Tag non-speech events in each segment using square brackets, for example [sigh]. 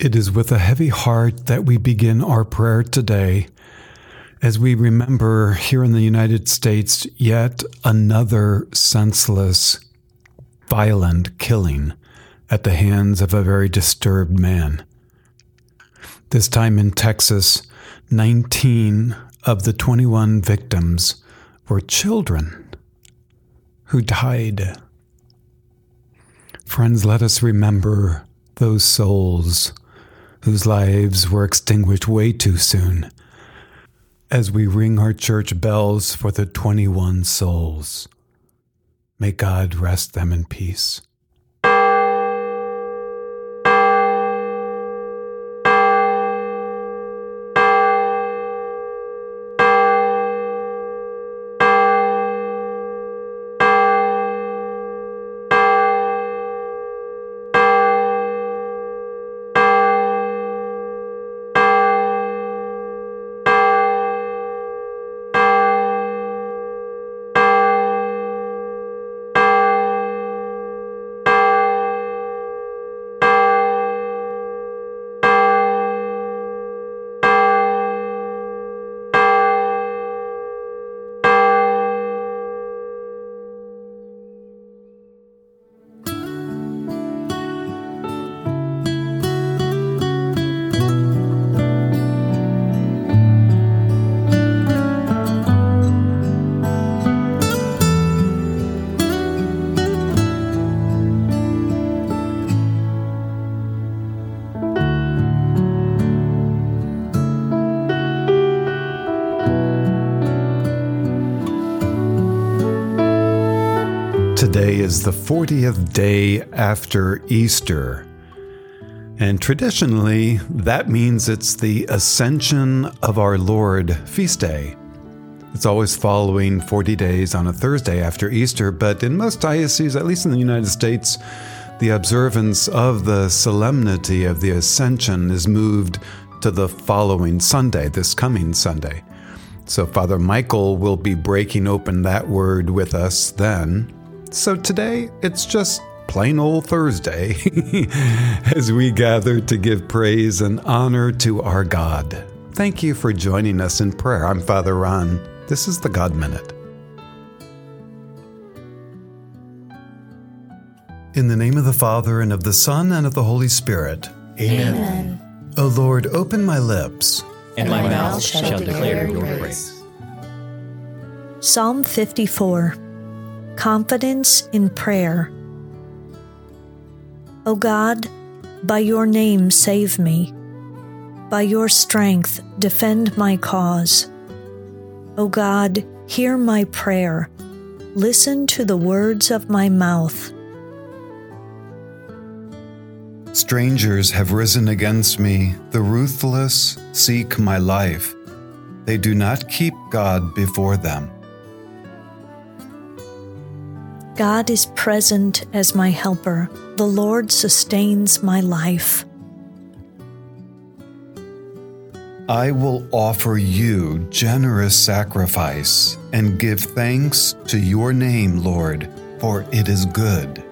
It is with a heavy heart that we begin our prayer today as we remember here in the United States yet another senseless, violent killing at the hands of a very disturbed man. This time in Texas, 19 of the 21 victims were children who died. Friends, let us remember those souls whose lives were extinguished way too soon as we ring our church bells for the 21 souls. May God rest them in peace. Today is the 40th day after Easter. And traditionally, that means it's the Ascension of our Lord feast day. It's always following 40 days on a Thursday after Easter, but in most dioceses, at least in the United States, the observance of the solemnity of the Ascension is moved to the following Sunday, this coming Sunday. So Father Michael will be breaking open that word with us then. So today, it's just plain old Thursday [laughs] as we gather to give praise and honor to our God. Thank you for joining us in prayer. I'm Father Ron. This is the God Minute. In the name of the Father, and of the Son, and of the Holy Spirit. Amen. O Lord, open my lips, And my mouth shall declare your praise. Psalm 54 Confidence in Prayer. O God, by your name save me. By your strength defend my cause. O God, hear my prayer. Listen to the words of my mouth. Strangers have risen against me, the ruthless seek my life. They do not keep God before them. God is present as my helper. The Lord sustains my life. I will offer you generous sacrifice and give thanks to your name, Lord, for it is good.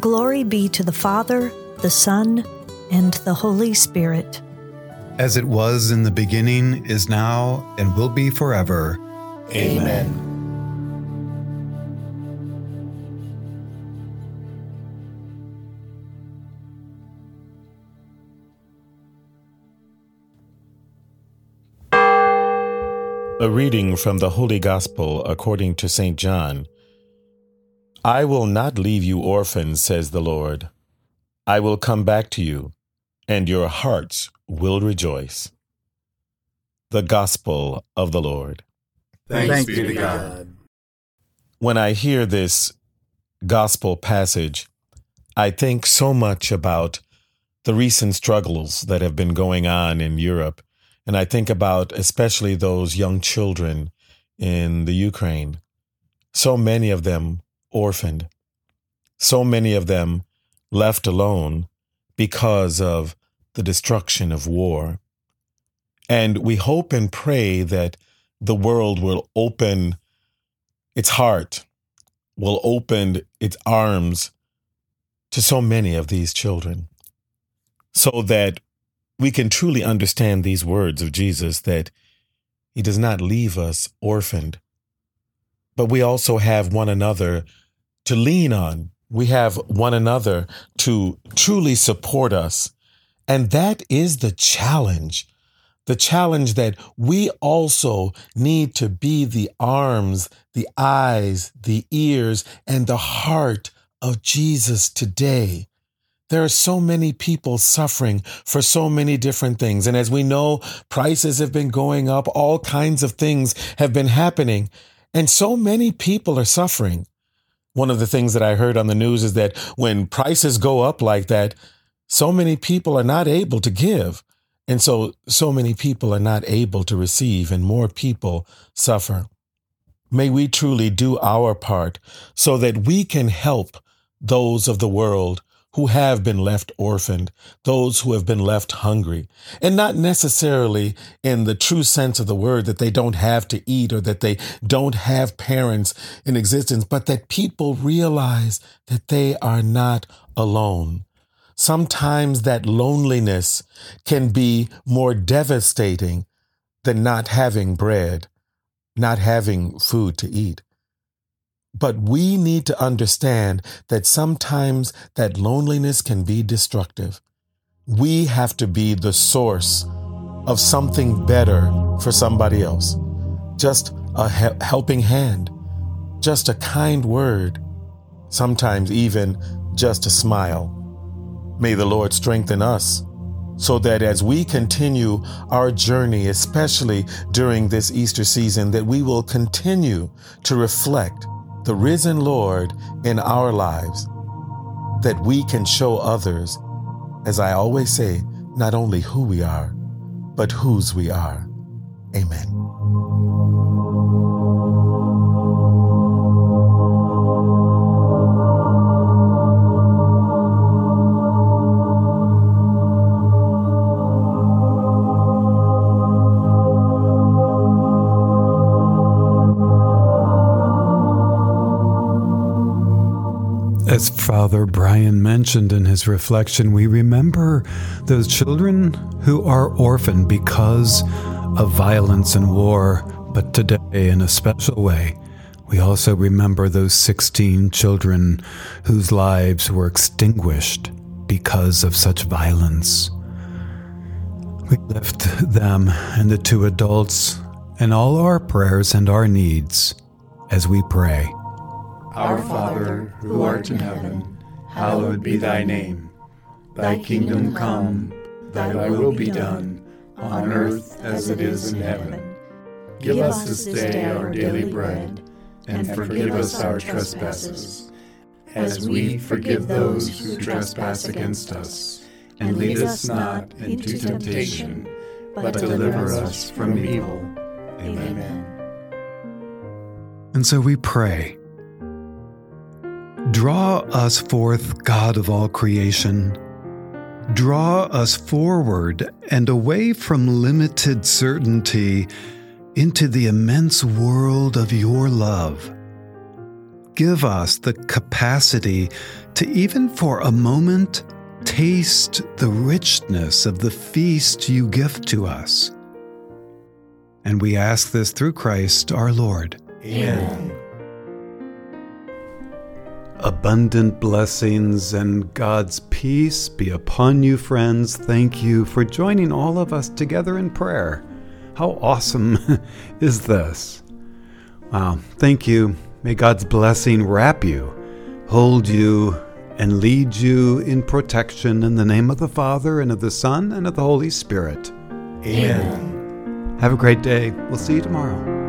Glory be to the Father, the Son, and the Holy Spirit. As it was in the beginning, is now, and will be forever. Amen. A reading from the Holy Gospel according to St. John. I will not leave you orphans, says the Lord. I will come back to you, and your hearts will rejoice. The Gospel of the Lord. Thanks, be to God. When I hear this Gospel passage, I think so much about the recent struggles that have been going on in Europe and I think about especially those young children in the Ukraine. So many of them orphaned. So many of them left alone because of the destruction of war. And we hope and pray that the world will open its heart, will open its arms to so many of these children so that we can truly understand these words of Jesus that he does not leave us orphaned, but we also have one another to lean on. We have one another to truly support us. And that is the challenge. The challenge that we also need to be the arms, the eyes, the ears, and the heart of Jesus today. There are so many people suffering for so many different things. And as we know, prices have been going up, all kinds of things have been happening, and so many people are suffering. One of the things that I heard on the news is that when prices go up like that, so many people are not able to give. And so, so many people are not able to receive, and more people suffer. May we truly do our part so that we can help those of the world who have been left orphaned, those who have been left hungry, and not necessarily in the true sense of the word that they don't have to eat or that they don't have parents in existence, but that people realize that they are not alone. Sometimes that loneliness can be more devastating than not having bread, not having food to eat. But we need to understand that sometimes that loneliness can be destructive. We have to be the source of something better for somebody else. Just a he- helping hand, just a kind word, sometimes even just a smile. May the Lord strengthen us so that as we continue our journey, especially during this Easter season, that we will continue to reflect the risen Lord in our lives, that we can show others, as I always say, not only who we are, but whose we are. Amen. Brian mentioned in his reflection, we remember those children who are orphaned because of violence and war, but today, in a special way, we also remember those 16 children whose lives were extinguished because of such violence. We lift them and the two adults and all our prayers and our needs as we pray. Our Father, who art in heaven, hallowed be thy name. Thy kingdom come, thy will be done, on earth as it is in heaven. Give us this day our daily bread, and forgive us our trespasses, as we forgive those who trespass against us. And lead us not into temptation, but deliver us from evil. Amen. And so we pray. Draw us forth, God of all creation. Draw us forward and away from limited certainty into the immense world of your love. Give us the capacity to, even for a moment, taste the richness of the feast you give to us. And we ask this through Christ our Lord. Amen. Abundant blessings and God's peace be upon you, friends. Thank you for joining all of us together in prayer. How awesome [laughs] is this? Wow, thank you. May God's blessing wrap you, hold you, and lead you in protection in the name of the Father, and of the Son, and of the Holy Spirit. Amen. Have a great day. We'll see you tomorrow.